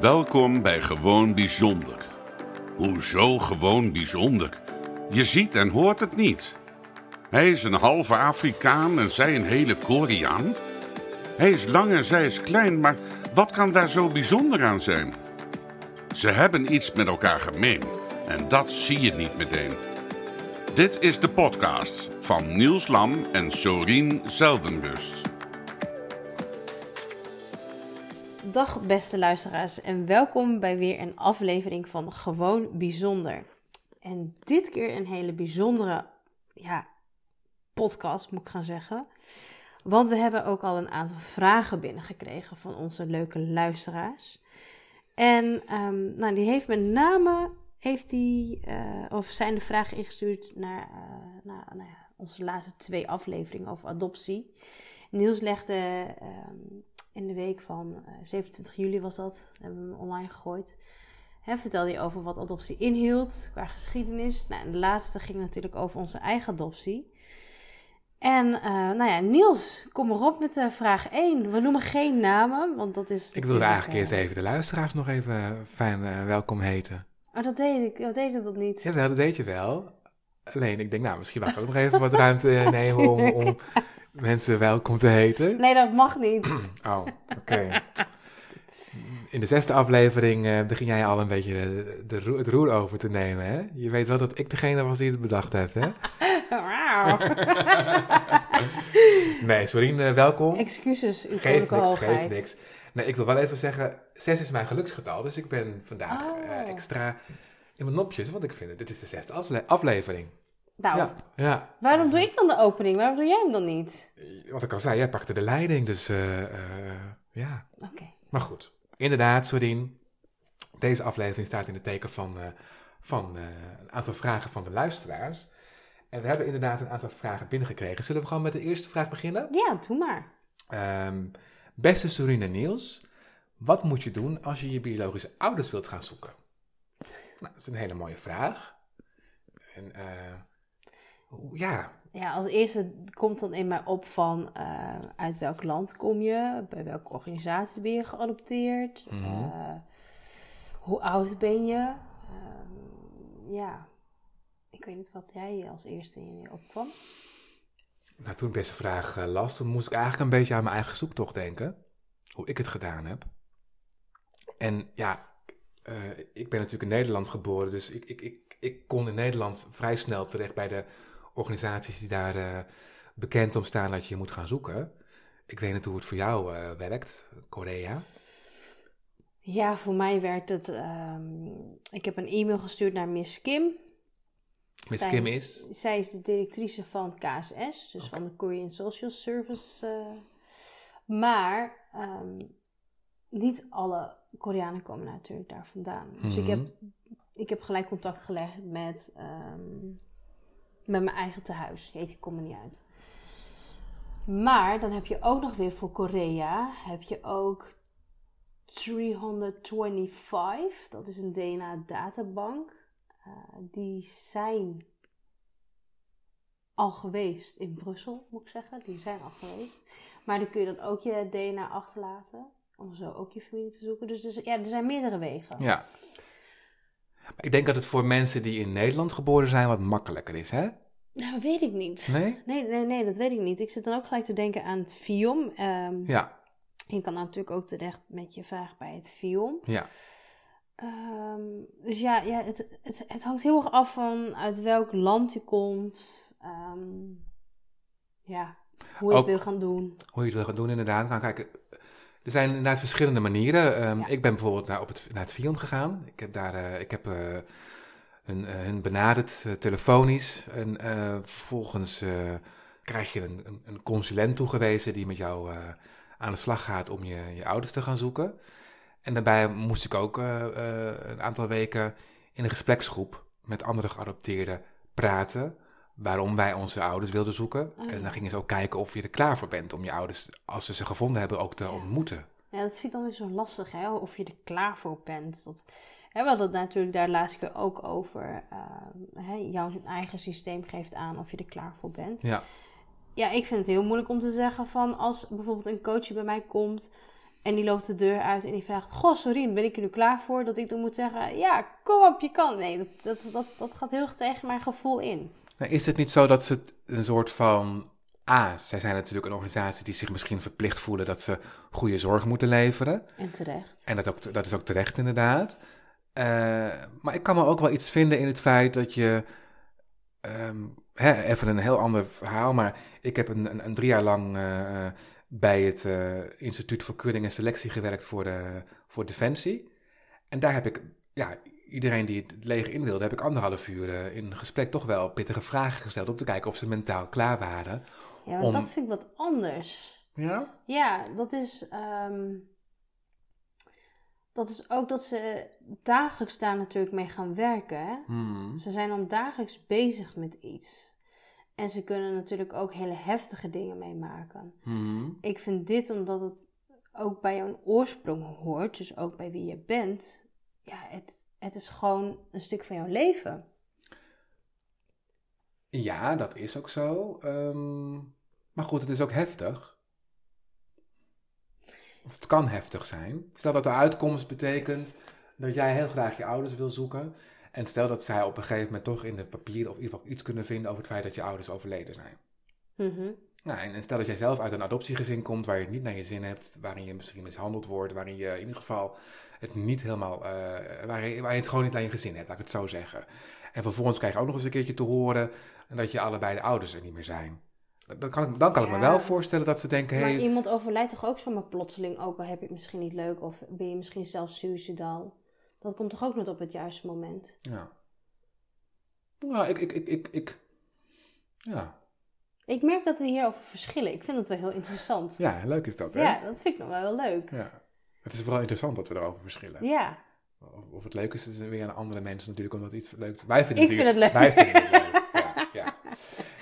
Welkom bij Gewoon Bijzonder. Hoezo gewoon bijzonder? Je ziet en hoort het niet. Hij is een halve Afrikaan en zij een hele Koreaan. Hij is lang en zij is klein, maar wat kan daar zo bijzonder aan zijn? Ze hebben iets met elkaar gemeen en dat zie je niet meteen. Dit is de podcast van Niels Lam en Sorien Zeldenrust. Dag beste luisteraars en welkom bij weer een aflevering van Gewoon Bijzonder. En dit keer een hele bijzondere ja, podcast moet ik gaan zeggen. Want we hebben ook al een aantal vragen binnengekregen van onze leuke luisteraars. En ehm, nou, die heeft met name heeft die, eh, of zijn de vragen ingestuurd naar, uh, naar onze laatste twee afleveringen over adoptie. Niels legde um, in de week van uh, 27 juli was dat, hebben we hem online gegooid. Hè, vertelde hij over wat adoptie inhield qua geschiedenis. Nou, en de laatste ging natuurlijk over onze eigen adoptie. En uh, nou ja, Niels, kom erop met uh, vraag 1. We noemen geen namen, want dat is. Ik wilde eigenlijk eerst even de luisteraars nog even fijn welkom heten. Oh, dat deed ik. Dat deed ik dat niet. Ja, dat deed je wel. Alleen, ik denk, nou, misschien mag ik ook nog even wat ruimte nemen om, om mensen welkom te heten. Nee, dat mag niet. oh, oké. Okay. In de zesde aflevering uh, begin jij al een beetje de, de, het roer over te nemen, hè? Je weet wel dat ik degene was die het bedacht heeft, hè? Wauw. nee, Sorien, uh, welkom. Excuses, uw Geef niks, hoogheid. geef niks. Nee, ik wil wel even zeggen, zes is mijn geluksgetal, dus ik ben vandaag Oh. uh, extra in mijn nopjes, want ik vind het, dit is de zesde afle aflevering. Nou, Ja, ja. waarom doe ik dan de opening? Waarom doe jij hem dan niet? Wat ik al zei, jij pakte de leiding, dus uh, ja. Oké. Maar goed, inderdaad, Sordien. Deze aflevering staat in het teken van, uh, van een aantal vragen van de luisteraars. En we hebben inderdaad een aantal vragen binnengekregen. Zullen we gewoon met de eerste vraag beginnen? Ja, doe maar. Um, beste en Niels, wat moet je doen als je je biologische ouders wilt gaan zoeken? Nou, dat is een hele mooie vraag. En uh, ja, ja, als eerste komt dan in mij op van uh, uit welk land kom je, bij welke organisatie ben je geadopteerd, mm -hmm. uh, hoe oud ben je. Uh, ja, ik weet niet wat jij als eerste in je opkwam. Nou, toen ik deze vraag uh, las, toen moest ik eigenlijk een beetje aan mijn eigen zoektocht denken. Hoe ik het gedaan heb. En ja, ik ben natuurlijk in Nederland geboren, dus ik, ik, ik, ik kon in Nederland vrij snel terecht bij de organisaties die daar uh, bekend om staan dat je je moet gaan zoeken. Ik weet niet hoe het voor jou uh, werkt, Korea. Ja, voor mij werkt het. Um, ik heb een e-mail gestuurd naar Miss Kim. Miss zij, Kim is? Zij is de directrice van KSS, dus okay. van de Korean Social Service. Uh, maar um, niet alle Koreanen komen natuurlijk daar vandaan. Dus mm -hmm. ik, heb, ik heb gelijk contact gelegd met. Um, met mijn eigen tehuis. Jeetje, ik kom er niet uit. Maar dan heb je ook nog weer voor Korea, heb je ook 325. Dat is een DNA-databank. Uh, die zijn al geweest in Brussel, moet ik zeggen. Die zijn al geweest. Maar dan kun je dan ook je DNA achterlaten. Om zo ook je familie te zoeken. Dus, dus ja, er zijn meerdere wegen. Ja. Ik denk dat het voor mensen die in Nederland geboren zijn wat makkelijker is, hè? Nou, weet ik niet. Nee? Nee, nee, nee, dat weet ik niet. Ik zit dan ook gelijk te denken aan het FIOM. Um, ja. Je kan natuurlijk ook terecht met je vraag bij het FIOM. Ja. Um, dus ja, ja het, het, het hangt heel erg af van uit welk land je komt. Um, ja, hoe je ook, het wil gaan doen. Hoe je het wil gaan doen, inderdaad. Gaan kijken. Er zijn inderdaad verschillende manieren. Um, ja. Ik ben bijvoorbeeld naar, op het, naar het FIOM gegaan. Ik heb daar, uh, ik heb... Uh, hun, uh, hun benaderd telefonisch. En vervolgens krijg je een, een, een, consulent toegewezen die met jou aan de slag gaat om je, je ouders te gaan zoeken. En daarbij moest ik ook een aantal weken in een gespreksgroep met andere geadopteerden praten. Waarom wij onze ouders wilden zoeken. Oh, en dan gingen ze ook kijken of je er klaar voor bent om je ouders, als ze ze gevonden hebben, ook te ontmoeten. Ja, dat vind ik dan weer zo lastig, hè? of je er klaar voor bent. Dat, hè, we hadden het natuurlijk daar laatst keer ook over. Uh, hè, jouw eigen systeem geeft aan of je er klaar voor bent. Ja. Ja, ik vind het heel moeilijk om te zeggen van als bijvoorbeeld een coach bij mij komt En die loopt de deur uit en die vraagt: Goh, Sorien, ben ik er nu klaar voor? Dat ik dan moet zeggen: Ja, kom op, je kan. Nee, dat, dat, dat, dat gaat heel erg tegen mijn gevoel in. Maar is het niet zo dat ze het een soort van. Ah, zij zijn natuurlijk een organisatie die zich misschien verplicht voelen dat ze goede zorg moeten leveren. En terecht. En dat, ook, dat is ook terecht, inderdaad. Eh, maar ik kan me ook wel iets vinden in het feit dat je. ehm, hè, even een heel ander verhaal, maar ik heb een, een, een drie jaar lang eh, bij het eh, Instituut voor Keuring en Selectie gewerkt voor, de, voor Defensie. En daar heb ik, ja, iedereen die het leger in wilde, heb ik anderhalf uur eh, in gesprek toch wel pittige vragen gesteld om te kijken of ze mentaal klaar waren. Ja, maar Om- dat vind ik wat anders. Ja? Ja, dat is. ehm, dat is ook dat ze dagelijks daar natuurlijk mee gaan werken. Hè? Hmm. Ze zijn dan dagelijks bezig met iets. En ze kunnen natuurlijk ook hele heftige dingen meemaken. Hmm. Ik vind dit omdat het ook bij jouw oorsprong hoort, dus ook bij wie je bent. Ja, het, het is gewoon een stuk van jouw leven. Ja, dat is ook zo. Ehm, maar goed, het is ook heftig. Of het kan heftig zijn. Stel dat de uitkomst betekent dat jij heel graag je ouders wil zoeken. En stel dat zij op een gegeven moment toch in de papieren of in ieder geval iets kunnen vinden over het feit dat je ouders overleden zijn. Mhm. Nou, en, en stel dat jij zelf uit een adoptiegezin komt waar je het niet naar je zin hebt, waarin je misschien mishandeld wordt, waarin je in ieder geval het niet helemaal, eh, waar, je, waar je het gewoon niet naar je gezin hebt, laat ik het zo zeggen. En vervolgens krijg je ook nog eens een keertje te horen dat je allebei de ouders er niet meer zijn. Dan kan ik, dan kan ik me wel voorstellen dat ze denken, Maar hey, iemand overlijdt toch ook zomaar plotseling, ook al heb je het misschien niet leuk of ben je misschien zelfs suicidaal. Dat komt toch ook niet op het juiste moment. ja. Nou, ik, ik, ik, ik, ik, ja. Ik merk dat we hierover verschillen. Ik vind het wel heel interessant. ja, leuk is dat, hè? Ja, dat vind ik nog wel heel leuk. Ja. Het is vooral interessant dat we erover verschillen. Ja, Of, het leuk is, is weer aan andere mensen natuurlijk, omdat iets leuk Wij vinden Ik vind het leuk. Wij vinden het leuk. Ja, ja.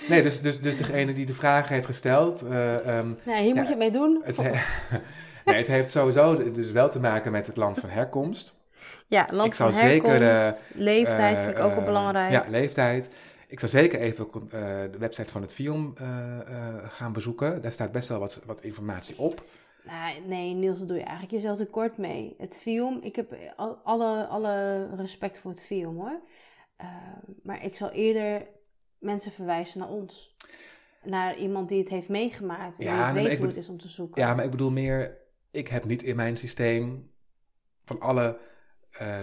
Nee, dus, dus, dus degene die de vraag heeft gesteld. eh, nou, hier moet je het mee doen. het, he- nee, het heeft sowieso dus wel te maken met het land van herkomst. ja, land ik zou van zeker, herkomst, leeftijd vind ik ook wel Eh, belangrijk. Ja, leeftijd. Ik zou zeker even eh, de website van het FIOM eh, eh, gaan bezoeken. Daar staat best wel wat, wat informatie op. Nou, nee, Niels, daar doe je eigenlijk jezelf tekort mee. Het film, ik heb al- alle, alle respect voor het film hoor. Eh, maar ik zal eerder mensen verwijzen naar ons. Naar iemand die het heeft meegemaakt. En Ja, die weet hoe het is om te zoeken. Ja, maar ik bedoel meer, ik heb niet in mijn systeem van alle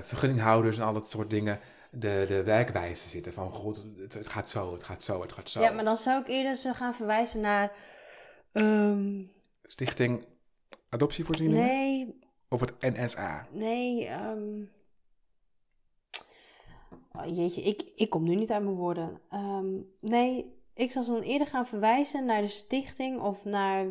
vergunninghouders en al dat soort dingen de, de werkwijze zitten. Van god, het, het gaat zo, het gaat zo, het gaat zo. Ja, maar dan zou ik eerder ze gaan verwijzen naar... ehm, Stichting Adoptievoorzieningen? nee, Of het NSA? nee... ehm, oh, jeetje, ik, ik kom nu niet uit mijn woorden. Ehm, nee, ik zal ze dan eerder gaan verwijzen naar de stichting of naar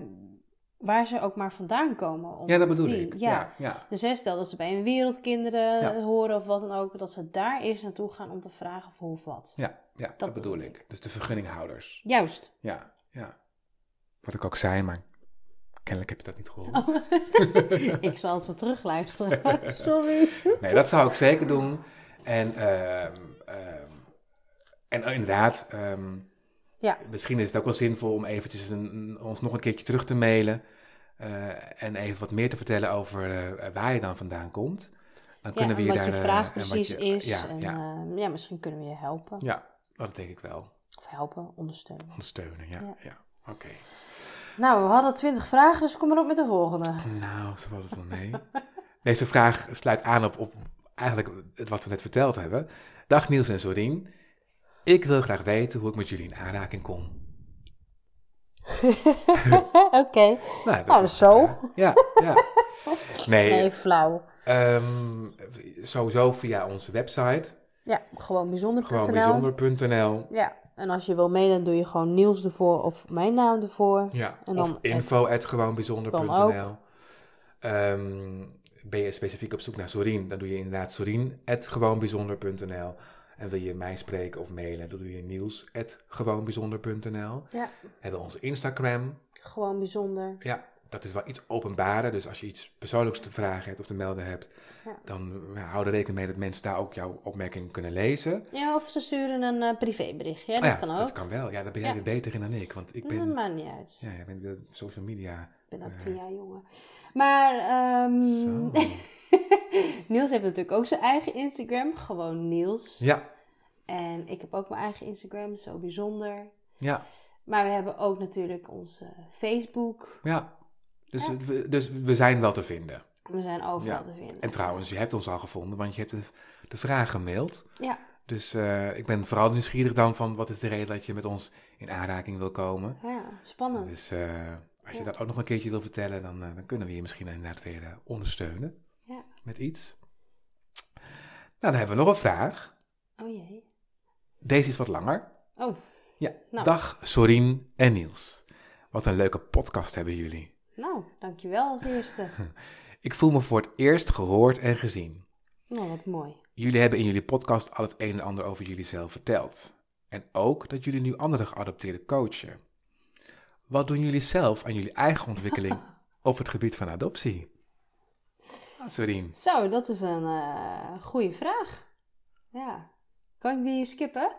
waar ze ook maar vandaan komen. om Ja, dat bedoel die- ik. Ja. Ja, ja. Dus hè, stel dat ze bij een wereldkinderen Ja. horen of wat dan ook, dat ze daar eerst naartoe gaan om te vragen of hoe of wat. Ja, ja, dat, Dat bedoel bedoel ik. Dus de vergunninghouders. Juist. Ja, ja. Wat ik ook zei, maar kennelijk heb je dat niet gehoord. Oh. ik zal het zo terugluisteren. Sorry. Nee, dat zou ik zeker doen. En, ehm, ehm, en inderdaad, ehm, Ja. misschien is het ook wel zinvol om eventjes een, ons nog een keertje terug te mailen. eh, en even wat meer te vertellen over eh, waar je dan vandaan komt. Dan Ja, kunnen we je wat daar... je eh, vraag precies je- is. Ja, en, ja, ja, misschien kunnen we je helpen. ja, dat denk ik wel. Of helpen, ondersteunen. Ondersteunen, ja. Ja. Oké. Nou, we hadden twintig vragen, dus kom maar op met de volgende. Nou, zo valt het wel mee. Deze vraag sluit aan op, op eigenlijk wat we net verteld hebben. Dag Niels en Sorien. Ik wil graag weten hoe ik met jullie in aanraking kom. Oké. Nou, Nou, is zo. Ja, ja. Nee, Nee, flauw. ehm, sowieso via onze website. Ja, gewoon bijzonder.nl. Gewoon bijzonder.nl. Ja, en als je wil mailen, doe je gewoon Niels ervoor of mijn naam ervoor. Ja, En of dan info at gewoonbijzonder.nl. Ehm, ben je specifiek op zoek naar Sorien, dan doe je inderdaad Sorien at gewoonbijzonder.nl. En wil je mij spreken of mailen, dan doe je Niels at gewoonbijzonder.nl. Ja, We hebben onze Instagram. gewoon bijzonder. Ja, dat is wel iets openbarer. Dus als je iets persoonlijks te vragen hebt of te melden hebt, Ja. dan ja, hou er rekening mee dat mensen daar ook jouw opmerking kunnen lezen. Ja, of ze sturen een privébericht. Ja, dat Ah ja, kan ook. dat kan wel. Ja, daar ben jij weer beter in dan ik. Want ik Dat ben, maakt niet uit. ja, bent de social media. Ik ben ook Eh. tien jaar jonger. Maar ehm, Zo. Niels heeft natuurlijk ook zijn eigen Instagram. Gewoon Niels. Ja, En ik heb ook mijn eigen Instagram. Zo bijzonder. ja, Maar we hebben ook natuurlijk onze Facebook. ja. Dus, Ja. we- dus we zijn wel te vinden. We zijn overal Ja. te vinden. En trouwens, je hebt ons al gevonden, want je hebt de, de vraag gemaild. Ja, Dus eh, ik ben vooral nieuwsgierig dan van wat is de reden dat je met ons in aanraking wil komen. ja spannend. Dus eh, als je Ja. dat ook nog een keertje wil vertellen, dan, eh, dan kunnen we je misschien inderdaad weer ondersteunen. Met iets. Nou, dan hebben we nog een vraag. Oh jee. Deze is wat langer. Oh, Ja. Nou. Dag Sorien en Niels. Wat een leuke podcast hebben jullie. nou, dankjewel als eerste. Ik voel me voor het eerst gehoord en gezien. nou, wat mooi. Jullie hebben in jullie podcast al het een en ander over jullie zelf verteld. En ook dat jullie nu andere geadopteerden coachen. Wat doen jullie zelf aan jullie eigen ontwikkeling op het gebied van adoptie? Sorien. Zo, dat is een eh goede vraag. Ja. Kan ik die skippen?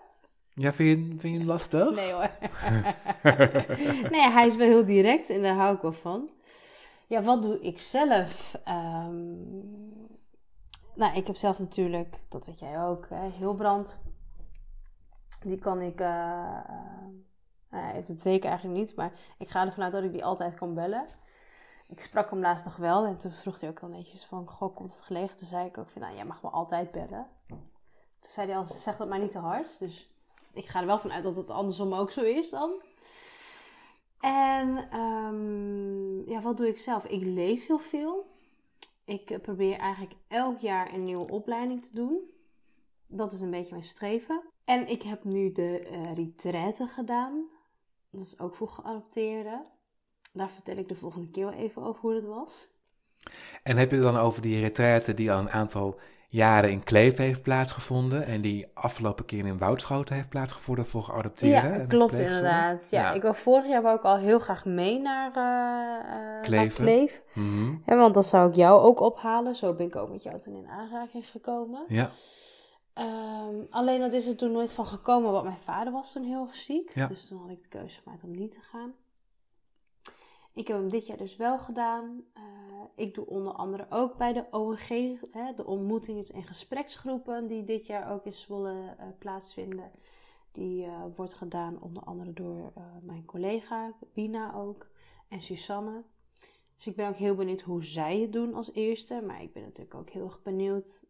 Ja, vind je, vind je hem lastig? Nee hoor. nee, hij is wel heel direct en daar hou ik wel van. Ja, wat doe ik zelf? Ehm, nou, ik heb zelf natuurlijk, dat weet jij ook, hè, Hilbrand. Die kan ik, dat weet ik eigenlijk niet, maar ik ga ervan uit dat ik die altijd kan bellen. Ik sprak hem laatst nog wel en toen vroeg hij ook al netjes van, goh, komt het gelegen? Toen zei ik ook van, nou, jij mag me altijd bellen. Toen zei hij al, zeg dat maar niet te hard, dus ik ga er wel van uit dat het andersom ook zo is dan. En ehm, ja, wat doe ik zelf? Ik lees heel veel. Ik eh, probeer eigenlijk elk jaar een nieuwe opleiding te doen. Dat is een beetje mijn streven. En ik heb nu de retraite gedaan. Dat is ook voor geadopteerden. Daar vertel ik de volgende keer wel even over hoe dat was. En heb je het dan over die retraite die al een aantal jaren in Kleef heeft plaatsgevonden en die afgelopen keer in Woudschoten heeft plaatsgevonden voor geadopteerden? Ja, klopt inderdaad. Ja, Ja. Ik wil vorig jaar wou ik al heel graag mee naar, naar Kleven. Kleef. Mhm. Ja, want dan zou ik jou ook ophalen. Zo ben ik ook met jou toen in aanraking gekomen. Ja, Ehm, alleen dat is er toen nooit van gekomen, want mijn vader was toen heel ziek. Ja. Dus toen had ik de keuze gemaakt om niet te gaan. Ik heb hem dit jaar dus wel gedaan. Eh, ik doe onder andere ook bij de ONG, hè, de ontmoetings- en gespreksgroepen, die dit jaar ook in Zwolle eh, plaatsvinden. Die eh, wordt gedaan onder andere door mijn collega, Bina ook, en Susanne. Dus ik ben ook heel benieuwd hoe zij het doen als eerste. Maar ik ben natuurlijk ook heel erg benieuwd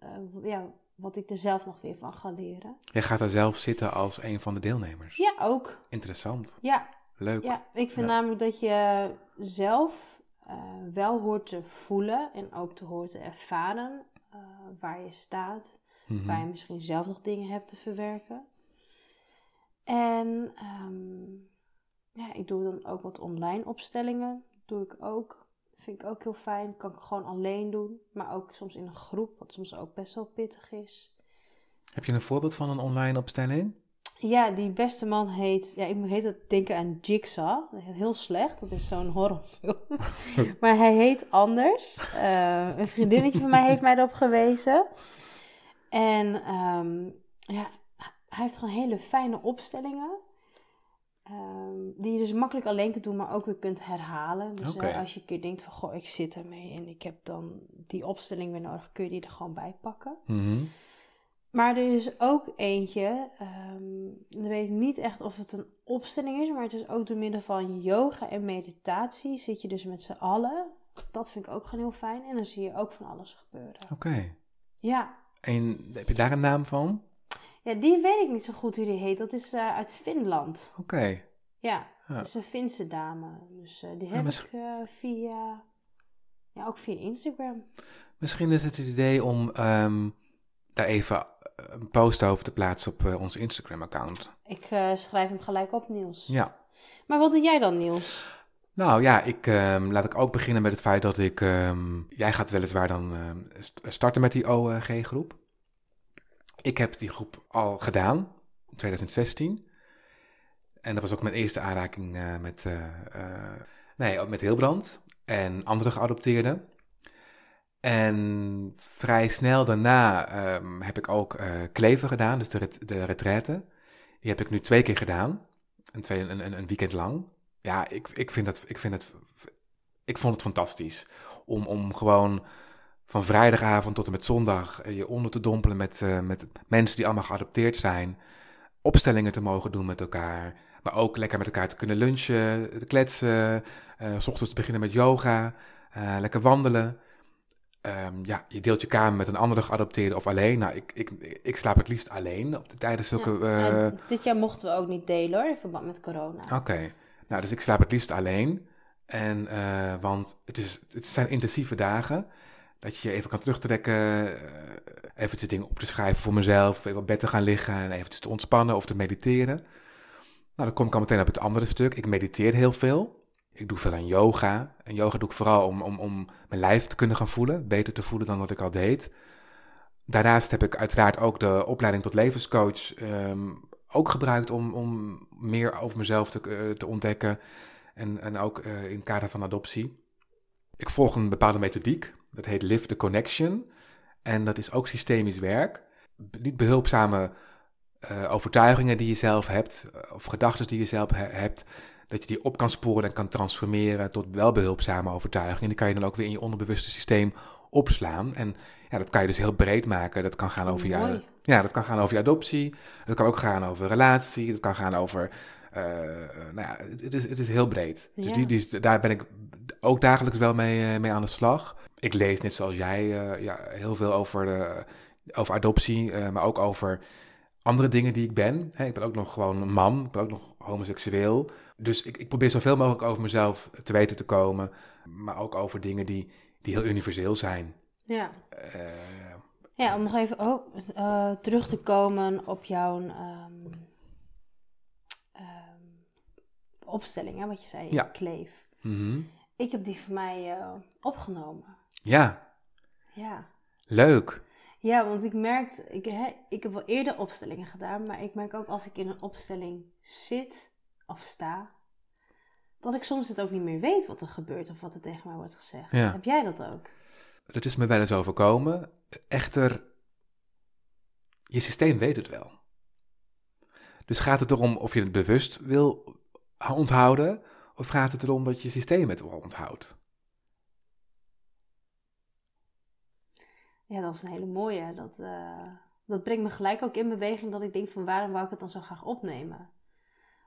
ja, wat ik er zelf nog weer van ga leren. jij gaat daar zelf zitten als een van de deelnemers. Ja, ook. Interessant, Ja, leuk. ja. ik vind Ja. namelijk dat je zelf eh, wel hoort te voelen en ook te hoort te ervaren eh, waar je staat. Mhm. Waar je misschien zelf nog dingen hebt te verwerken. En ehm, ja, ik doe dan ook wat online opstellingen. Doe ik ook. Vind ik ook heel fijn. Kan ik gewoon alleen doen. Maar ook soms in een groep, wat soms ook best wel pittig is. Heb je een voorbeeld van een online opstelling? Ja, die beste man heet... Ja, ik moet heet het denken aan Jigsaw. Heel slecht. Dat is zo'n horrorfilm. maar hij heet anders. Eh, een vriendinnetje van mij heeft mij erop gewezen. En ehm, ja, hij heeft gewoon hele fijne opstellingen. ehm, die je dus makkelijk alleen kunt doen, maar ook weer kunt herhalen. Dus eh, als je een keer denkt van, goh, ik zit ermee en ik heb dan die opstelling weer nodig, kun je die er gewoon bij pakken. Mhm. Maar er is ook eentje, ehm, dan weet ik niet echt of het een opstelling is, maar het is ook door middel van yoga en meditatie zit je dus met z'n allen. Dat vind ik ook gewoon heel fijn en dan zie je ook van alles gebeuren. Oké. Ja, En heb je daar een naam van? ja die weet ik niet zo goed hoe die heet. Dat is eh, uit Finland. Oké. Ja, Ja. dat is een Finse dame. Dus eh, die Ja, heb mis- ik eh, via, ja ook via Instagram. Misschien is het het idee om ehm, daar even een post over te plaatsen op eh, ons Instagram-account. Ik eh, schrijf hem gelijk op, Niels. Ja. Maar wat doe jij dan, Niels? Nou ja, ik, ehm, laat ik ook beginnen met het feit dat ik... ehm, jij gaat weliswaar dan ehm, st- starten met die OG-groep. Ik heb die groep al gedaan, in 2016. En dat was ook mijn eerste aanraking eh, met, eh, nee, met Hilbrand. en andere geadopteerden. En vrij snel daarna ehm, heb ik ook uh, Kleven gedaan, dus de, de retraite. Die heb ik nu twee keer gedaan, een, twee, een, een, weekend lang. Ja, ik, ik, vind dat, ik, vind het, ik vond het fantastisch om, om gewoon van vrijdagavond tot en met zondag je onder te dompelen met, uh, met mensen die allemaal geadopteerd zijn. Opstellingen te mogen doen met elkaar. Maar ook lekker met elkaar te kunnen lunchen, te kletsen. Uh, s ochtends te beginnen met yoga. Lekker wandelen. Um, ja, je deelt je kamer met een andere geadopteerde of alleen. Nou, ik, ik, ik slaap het liefst alleen op de, tijdens zulke... Ja, uh... dit jaar mochten we ook niet delen hoor, in verband met corona. Oké, okay. nou dus ik slaap het liefst alleen. En, uh, want het, is, het zijn intensieve dagen. Dat je je even kan terugtrekken, eventjes dingen op te schrijven voor mezelf, even op bed te gaan liggen en eventjes te ontspannen of te mediteren. Nou, dan kom ik al meteen op het andere stuk. Ik mediteer heel veel. Ik doe veel aan yoga. En yoga doe ik vooral om, om, om mijn lijf te kunnen gaan voelen. Beter te voelen dan wat ik al deed. Daarnaast heb ik uiteraard ook de opleiding tot levenscoach um, ook gebruikt om, om meer over mezelf te, uh, te ontdekken. En, en ook uh, in het kader van adoptie. Ik volg een bepaalde methodiek. Dat heet Live the Connection. En dat is ook systemisch werk. Niet behulpzame uh, overtuigingen die je zelf hebt, of gedachten die je zelf he hebt, dat je die op kan sporen en kan transformeren tot welbehulpzame overtuigingen. Die kan je dan ook weer in je onderbewuste systeem opslaan. En ja, dat kan je dus heel breed maken. Dat kan gaan over je, ja, dat kan gaan over je adoptie. Dat kan ook gaan over relatie. Dat kan gaan over. Uh, nou ja, het is, het is heel breed. Dus die, die, daar ben ik ook dagelijks wel mee, mee aan de slag. Ik lees net zoals jij uh, ja, heel veel over, de, over adoptie, maar ook over andere dingen die ik ben. Ik ben ook nog gewoon een man, ik ben ook nog homoseksueel. Dus ik, ik probeer zoveel mogelijk over mezelf te weten te komen, maar ook over dingen die, die heel universeel zijn. Ja. Uh, ja, om nog even oh, uh, terug te komen op jouw um, um, opstelling, hè, wat je zei, ja. kleef. Mm -hmm. Ik heb die voor mij uh, opgenomen. Ja. Ja. Leuk. Ja, want ik merk, ik, hè, ik heb wel eerder opstellingen gedaan, maar ik merk ook als ik in een opstelling zit of sta, dat ik soms het ook niet meer weet wat er gebeurt of wat er tegen mij wordt gezegd. Ja. Heb jij dat ook? Dat is me wel eens overkomen. Echter, je systeem weet het wel. Dus gaat het erom of je het bewust wil onthouden, of gaat het erom dat je systeem het onthoudt? Ja, dat is een hele mooie. Dat, uh, dat brengt me gelijk ook in beweging dat ik denk van waarom wou ik het dan zo graag opnemen?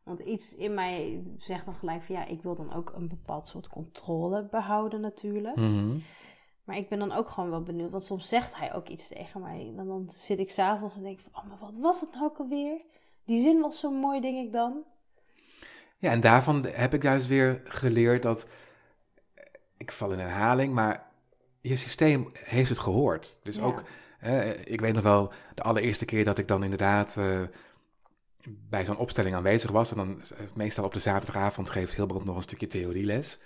Want iets in mij zegt dan gelijk van ja, ik wil dan ook een bepaald soort controle behouden natuurlijk. Mm -hmm. Maar ik ben dan ook gewoon wel benieuwd, want soms zegt hij ook iets tegen mij. En dan zit ik s'avonds en denk van, oh, maar wat was het nou ook alweer? Die zin was zo mooi, denk ik dan. Ja, en daarvan heb ik juist weer geleerd dat, ik val in herhaling, maar je systeem heeft het gehoord. Dus Ja. ook, eh, ik weet nog wel, de allereerste keer dat ik dan inderdaad eh, bij zo'n opstelling aanwezig was. En dan eh, meestal op de zaterdagavond geeft Hilbrand nog een stukje theorieles.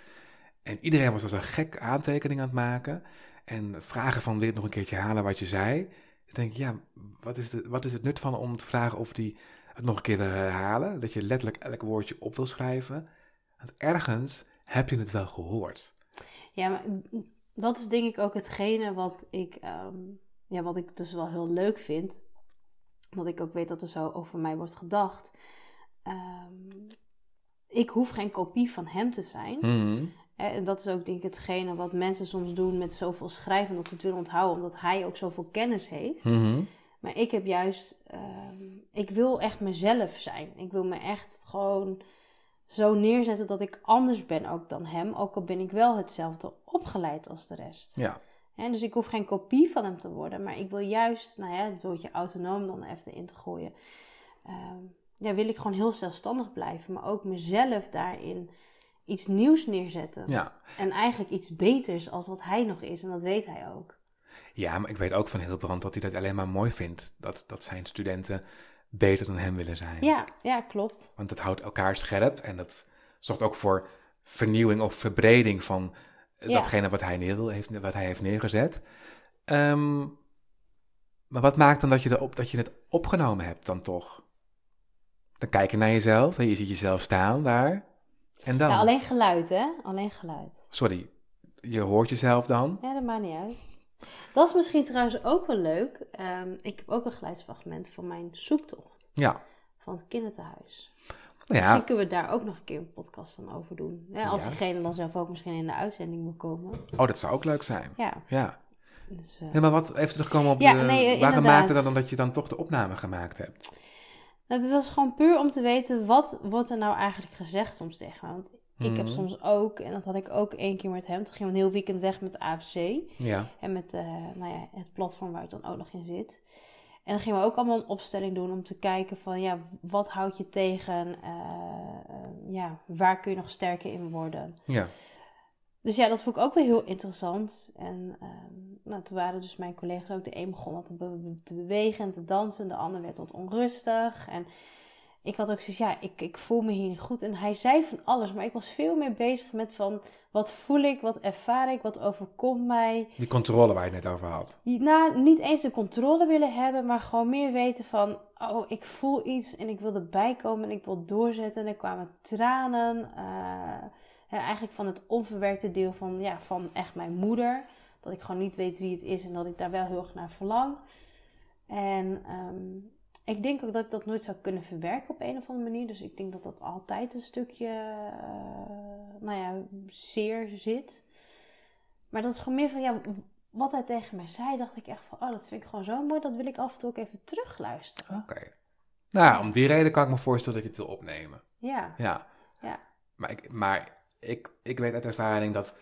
En iedereen was als een gek aantekening aan het maken. En vragen van, het nog een keertje halen wat je zei? Dan denk ja, wat is, wat is het nut van om te vragen of die het nog een keer wil herhalen? Dat je letterlijk elk woordje op wil schrijven. Want ergens heb je het wel gehoord. Ja, maar dat is denk ik ook hetgene wat ik, ehm, ja, wat ik dus wel heel leuk vind. Dat ik ook weet dat er zo over mij wordt gedacht. Ehm, ik hoef geen kopie van hem te zijn. Mhm. En dat is ook denk ik hetgene wat mensen soms doen met zoveel schrijven. Dat ze het willen onthouden omdat hij ook zoveel kennis heeft. Mhm. Maar ik heb juist, ehm, ik wil echt mezelf zijn. Ik wil me echt gewoon zo neerzetten dat ik anders ben ook dan hem. Ook al ben ik wel hetzelfde opgeleid als de rest. Ja, Dus ik hoef geen kopie van hem te worden. Maar ik wil juist, nou ja, het woordje autonoom dan even in te gooien. ehm, ja, wil ik gewoon heel zelfstandig blijven. Maar ook mezelf daarin iets nieuws neerzetten. ja. En eigenlijk iets beters als wat hij nog is. En dat weet hij ook. Ja, maar ik weet ook van Hilbrand dat hij dat alleen maar mooi vindt. Dat, dat zijn studenten beter dan hem willen zijn. Ja, ja, klopt. Want dat houdt elkaar scherp en dat zorgt ook voor vernieuwing of verbreding van Ja. datgene wat hij, neer heeft, wat hij heeft neergezet. Ehm, maar wat maakt dan dat je, erop, dat je het opgenomen hebt dan toch? Dan kijk je naar jezelf en je ziet jezelf staan daar. En dan? Ja, alleen geluid, hè? Alleen geluid. Sorry, je hoort jezelf dan. Ja, dat maakt niet uit. Dat is misschien trouwens ook wel leuk. Ehm, ik heb ook een geluidsfragment van mijn zoektocht Ja. van het kinderthuis. Misschien kunnen we daar ook nog een keer een podcast dan over doen. Ja, als Ja. diegene dan zelf ook misschien in de uitzending wil komen. oh, dat zou ook leuk zijn. Ja, Ja. dus, eh, Nee, maar wat, even terugkomen op Ja, de, nee, waarom inderdaad. maakte dat dan dat je dan toch de opname gemaakt hebt? Het was gewoon puur om te weten, wat wordt er nou eigenlijk gezegd soms tegen me? Want ik heb Mhm. soms ook, en dat had ik ook één keer met hem, toen gingen we een heel weekend weg met de AFC. Ja. En met eh, nou ja, het platform waar ik dan ook nog in zit. En dan gingen we ook allemaal een opstelling doen om te kijken van, ja, wat houd je tegen? Eh, eh, ja, waar kun je nog sterker in worden? Ja. Dus ja, dat vond ik ook wel heel interessant. En ehm, nou, toen waren dus mijn collega's ook de een begon wat te, be- te bewegen en te dansen. De ander werd wat onrustig. En ik had ook zoiets, ja, ik, ik voel me hier niet goed. En hij zei van alles, maar ik was veel meer bezig met van... Wat voel ik, wat ervaar ik, wat overkomt mij? Die controle waar je het net over had. Nou, niet eens de controle willen hebben, maar gewoon meer weten van... Oh, ik voel iets en ik wil erbij komen en ik wil doorzetten. En er kwamen tranen. eh, ja, eigenlijk van het onverwerkte deel van, ja, van echt mijn moeder. Dat ik gewoon niet weet wie het is en dat ik daar wel heel erg naar verlang. En ehm, ik denk ook dat ik dat nooit zou kunnen verwerken op een of andere manier. Dus ik denk dat dat altijd een stukje, eh, nou ja, zeer zit. Maar dat is gewoon meer van, ja, wat hij tegen mij zei, dacht ik echt van, oh, dat vind ik gewoon zo mooi. Dat wil ik af en toe ook even terugluisteren. Oké. Nou, om die reden kan ik me voorstellen dat je het wil opnemen. Ja, Ja. ja, Maar ik, maar ik, ik weet uit ervaring dat.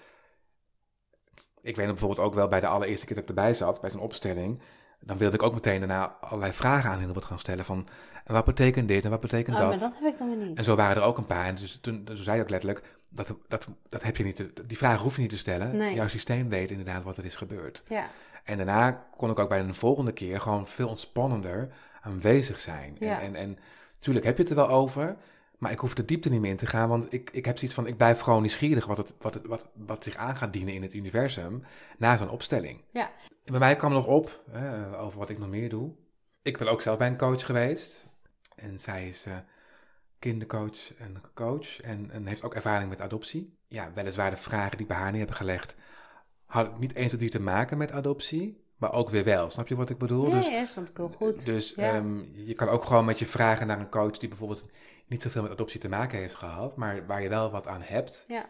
Ik weet bijvoorbeeld ook wel bij de allereerste keer dat ik erbij zat, bij zo'n opstelling. Dan wilde ik ook meteen daarna allerlei vragen aan Hilbert gaan stellen. Van en wat betekent dit en wat betekent oh, dat? maar dat heb ik dan weer niet. En zo waren er ook een paar. En dus toen, toen zei je ook letterlijk: dat, dat, dat heb je niet te- die vragen hoef je niet te stellen. Nee. Jouw systeem weet inderdaad wat er is gebeurd. Ja, En daarna kon ik ook bij een volgende keer gewoon veel ontspannender aanwezig zijn. Ja. En, en, en natuurlijk heb je het er wel over, maar ik hoef de diepte niet meer in te gaan, want ik, ik heb zoiets van, ik blijf gewoon nieuwsgierig wat, het, wat, het, wat, wat zich aan gaat dienen in het universum na zo'n opstelling. ja, bij mij kwam nog op, hè, over wat ik nog meer doe. Ik ben ook zelf bij een coach geweest. En zij is eh, kindercoach en coach. En, en heeft ook ervaring met adoptie. Ja, weliswaar de vragen die bij haar neer hebben gelegd... hadden niet eens of die te maken met adoptie. Maar ook weer wel. Snap je wat ik bedoel? ja, dus ja, snap ik heel goed. dus Ja. ehm, je kan ook gewoon met je vragen naar een coach... die bijvoorbeeld niet zoveel met adoptie te maken heeft gehad... maar waar je wel wat aan hebt. Ja,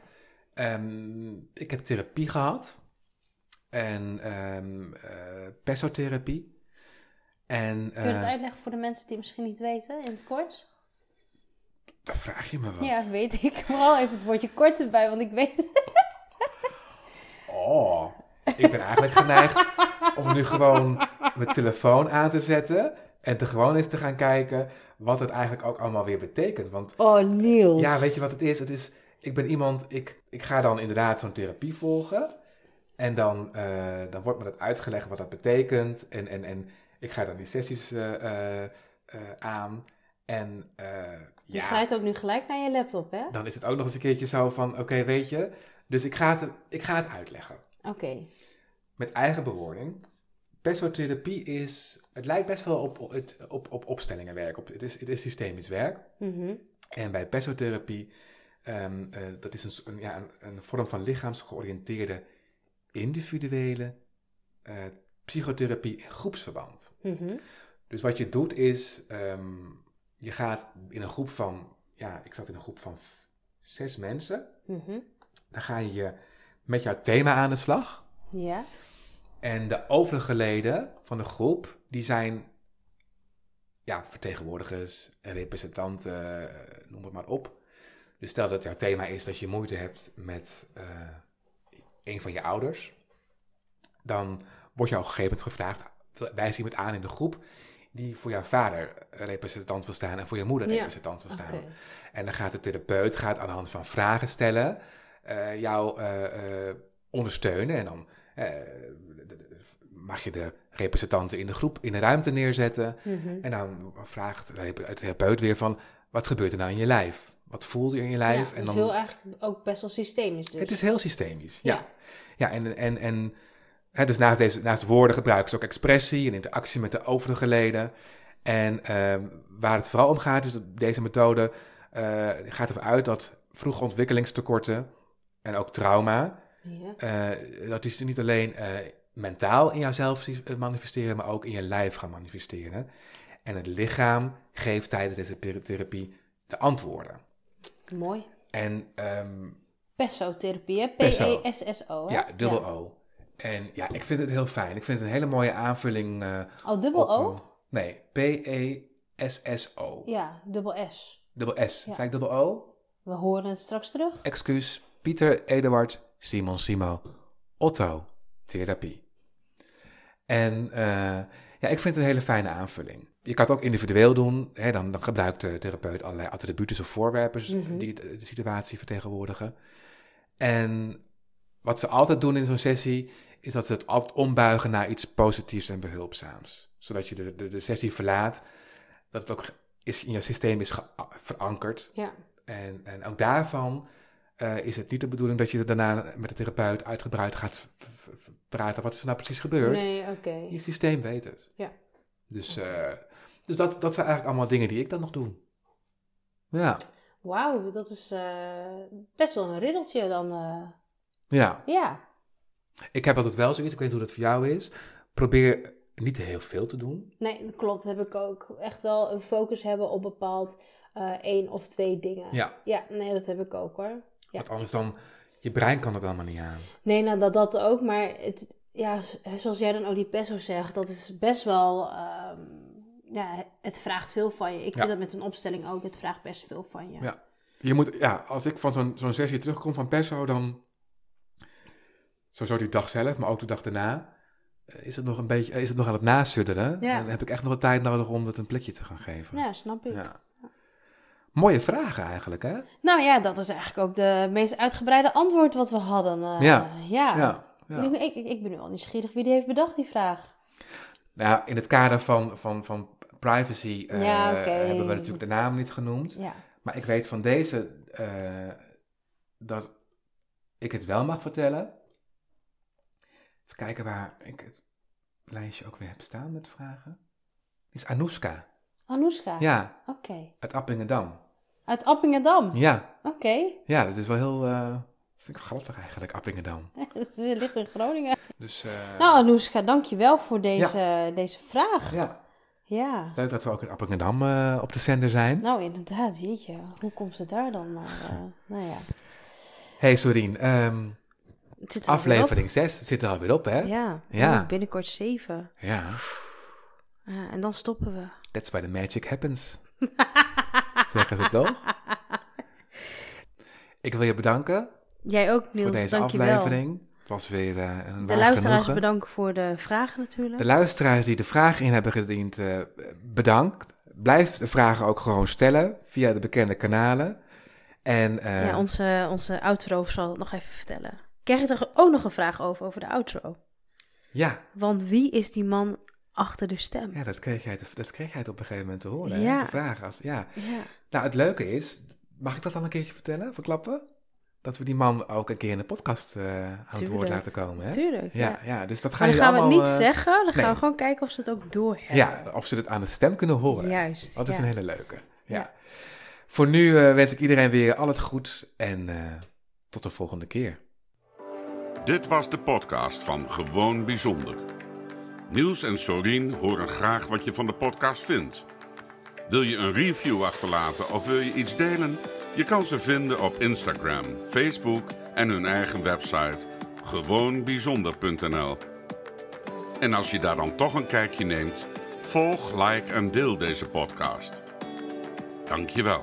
Ehm, ik heb therapie gehad. En eh, persotherapie. En kun je dat eh, uitleggen voor de mensen die misschien niet weten, in het kort? dan vraag je me wat. Ja, weet ik. Vooral even het woordje kort erbij, want ik weet Oh, ik ben eigenlijk geneigd om nu gewoon mijn telefoon aan te zetten. En te gewoon eens te gaan kijken wat het eigenlijk ook allemaal weer betekent. Want Oh, Niels. ja, weet je wat het is? Het is, ik ben iemand, ik, ik ga dan inderdaad zo'n therapie volgen. En dan, eh, dan wordt me dat uitgelegd wat dat betekent. En, en, en ik ga dan die sessies eh, eh, aan. En eh, Je ja, glijdt ook nu gelijk naar je laptop, hè? dan is het ook nog eens een keertje zo van, oké, weet je. Dus ik ga, het, ik ga het uitleggen. Oké. Met eigen bewoording. Persotherapie is, het lijkt best wel op, op, het- op, op opstellingenwerk. Op, het, is, het is systemisch werk. Mhm. En bij persotherapie, ehm, eh, dat is een, ja, een, een vorm van lichaamsgeoriënteerde individuele eh, psychotherapie in groepsverband. Mhm. Dus wat je doet is, ehm, je gaat in een groep van, ja, ik zat in een groep van zes mensen. Mhm. Dan ga je met jouw thema aan de slag. Ja. En de overige leden van de groep, die zijn ja, vertegenwoordigers, representanten, eh, noem het maar op. Dus stel dat jouw thema is dat je moeite hebt met eh, een van je ouders. Dan wordt jou op een gegeven moment gevraagd, wijs iemand aan in de groep die voor jouw vader representant wil staan en voor je moeder Ja. representant wil staan. En dan gaat de therapeut gaat aan de hand van vragen stellen eh, jou eh, eh, ondersteunen. En dan mag je de representanten in de groep in de ruimte neerzetten. Mhm. En dan vraagt de therapeut weer van, wat gebeurt er nou in je lijf? Wat voel je in je lijf? Ja, en dan, heel eigenlijk ook best wel systemisch dus. Het is heel systemisch, ja. Ja. Ja, en, en, en hè, dus naast, deze, naast woorden gebruiken ze ook expressie en interactie met de overige leden. En ehm, waar het vooral om gaat, is dat deze methode eh, gaat ervan uit dat vroege ontwikkelingstekorten en ook trauma Ja. Eh, dat is niet alleen eh, mentaal in jouzelf manifesteren, maar ook in je lijf gaan manifesteren. En het lichaam geeft tijdens deze therapie de antwoorden. Mooi. En ehm, Pesso-therapie, hè? Pesso. P-E-S-S-O, ja, dubbel O. En ja, ik vind het heel fijn. Ik vind het een hele mooie aanvulling. eh, Oh, dubbel O? nee, P-E-S-S-O. Ja, dubbel S. Dubbel S. Ja. Zei ik dubbel O? We horen het straks terug. Excuus. Pieter, Eduard, Simon, Simo, Otto, therapie. En eh, ja, ik vind het een hele fijne aanvulling. Je kan het ook individueel doen. Hè, dan, dan gebruikt de therapeut allerlei attributen of voorwerpen Mhm. die de, de situatie vertegenwoordigen. En wat ze altijd doen in zo'n sessie, is dat ze het altijd ombuigen naar iets positiefs en behulpzaams. Zodat je de, de, de sessie verlaat, dat het ook is, in je systeem is verankerd. Ja. En, en ook daarvan eh, is het niet de bedoeling dat je daarna met de therapeut uitgebreid gaat praten wat is er nou precies gebeurd. Nee, oké. Je systeem weet het. Ja. Dus, dus dat, dat zijn eigenlijk allemaal dingen die ik dan nog doe. Ja, Wauw, dat is eh, best wel een riddeltje dan. eh. ja. Ja. Ik heb altijd wel zoiets, ik weet niet hoe dat voor jou is. Probeer niet te heel veel te doen. Nee, dat klopt. Heb ik ook. Echt wel een focus hebben op bepaald eh één of twee dingen. Ja, Ja, nee, dat heb ik ook hoor. Ja. want anders dan, je brein kan het allemaal niet aan. Nee, nou dat, dat ook. Maar het, ja, zoals jij dan ook die peso zegt, dat is best wel. ehm, ja, het vraagt veel van je. Ik Ja. vind dat met een opstelling ook. Het vraagt best veel van je. Ja. Je moet, ja, als ik van zo'n zo'n sessie terugkom van Perso, dan sowieso die dag zelf, maar ook de dag daarna, eh, is het nog een beetje, is het nog aan het nasudderen. Ja. En dan heb ik echt nog wat tijd nodig om het een plekje te gaan geven. Ja, snap ik. Ja. Mooie vragen eigenlijk, hè? Nou ja, dat is eigenlijk ook de meest uitgebreide antwoord wat we hadden. eh, Ja. ja. Ja. ja. Ik, ik, ik ben nu al nieuwsgierig wie die heeft bedacht, die vraag. Nou, in het kader van, van, van privacy eh, Ja, hebben we natuurlijk de naam niet genoemd. Ja. Maar ik weet van deze eh, dat ik het wel mag vertellen. Even kijken waar ik het lijstje ook weer heb staan met vragen. Is Anouska. Anoushka? Ja, Oké. uit Appingedam. Uit Appingedam? Ja, Oké. ja, dat is wel heel, eh, vind ik grappig eigenlijk, Appingedam. Ze ligt in Groningen. Dus eh, Nou, Anoushka, dankjewel voor deze, deze vraag. ja, Ja. leuk dat we ook in Appingedam eh, op de zender zijn. Nou, inderdaad, jeetje. Hoe komt ze daar dan? Maar, eh, nou ja. Hey Sorien, ehm, er aflevering 6 zit er alweer op, hè? Ja. Ja. Oh, binnenkort zeven. Ja, Ja, en dan stoppen we. that's why the magic happens. Zeggen ze toch? Ik wil je bedanken Jij ook, voor Niels. deze Dankjewel. aflevering. Was weer eh, een De luisteraars genoegen. bedanken voor de vragen natuurlijk. De luisteraars die de vragen in hebben gediend, eh, bedankt. Blijf de vragen ook gewoon stellen via de bekende kanalen. En eh, Ja, onze, onze outro zal het nog even vertellen. Krijg je toch ook nog een vraag over, over de outro? ja, Want wie is die man achter de stem? ja, dat, kreeg jij te- dat kreeg jij op een gegeven moment te horen. Ja. Hè? De. Als, ja. Ja. Nou, het leuke is, mag ik dat dan een keertje vertellen, verklappen? Dat we die man ook een keer in de podcast eh, aan het woord laten komen. Hè? Tuurlijk, ja. Ja, ja, dus dat gaan Maar dan jullie gaan we het allemaal... niet eh, zeggen, dan gaan we gewoon kijken of ze het ook doorhebben. Ja, of ze het aan de stem kunnen horen. Juist. Dat is een hele leuke. Ja. Ja. Voor nu eh, wens ik iedereen weer al het goeds en eh, tot de volgende keer. Dit was de podcast van Gewoon Bijzonder. Niels en Sorien horen graag wat je van de podcast vindt. Wil je een review achterlaten of wil je iets delen? Je kan ze vinden op Instagram, Facebook en hun eigen website gewoonbijzonder.nl. En als je daar dan toch een kijkje neemt, volg, like en deel deze podcast. Dankjewel.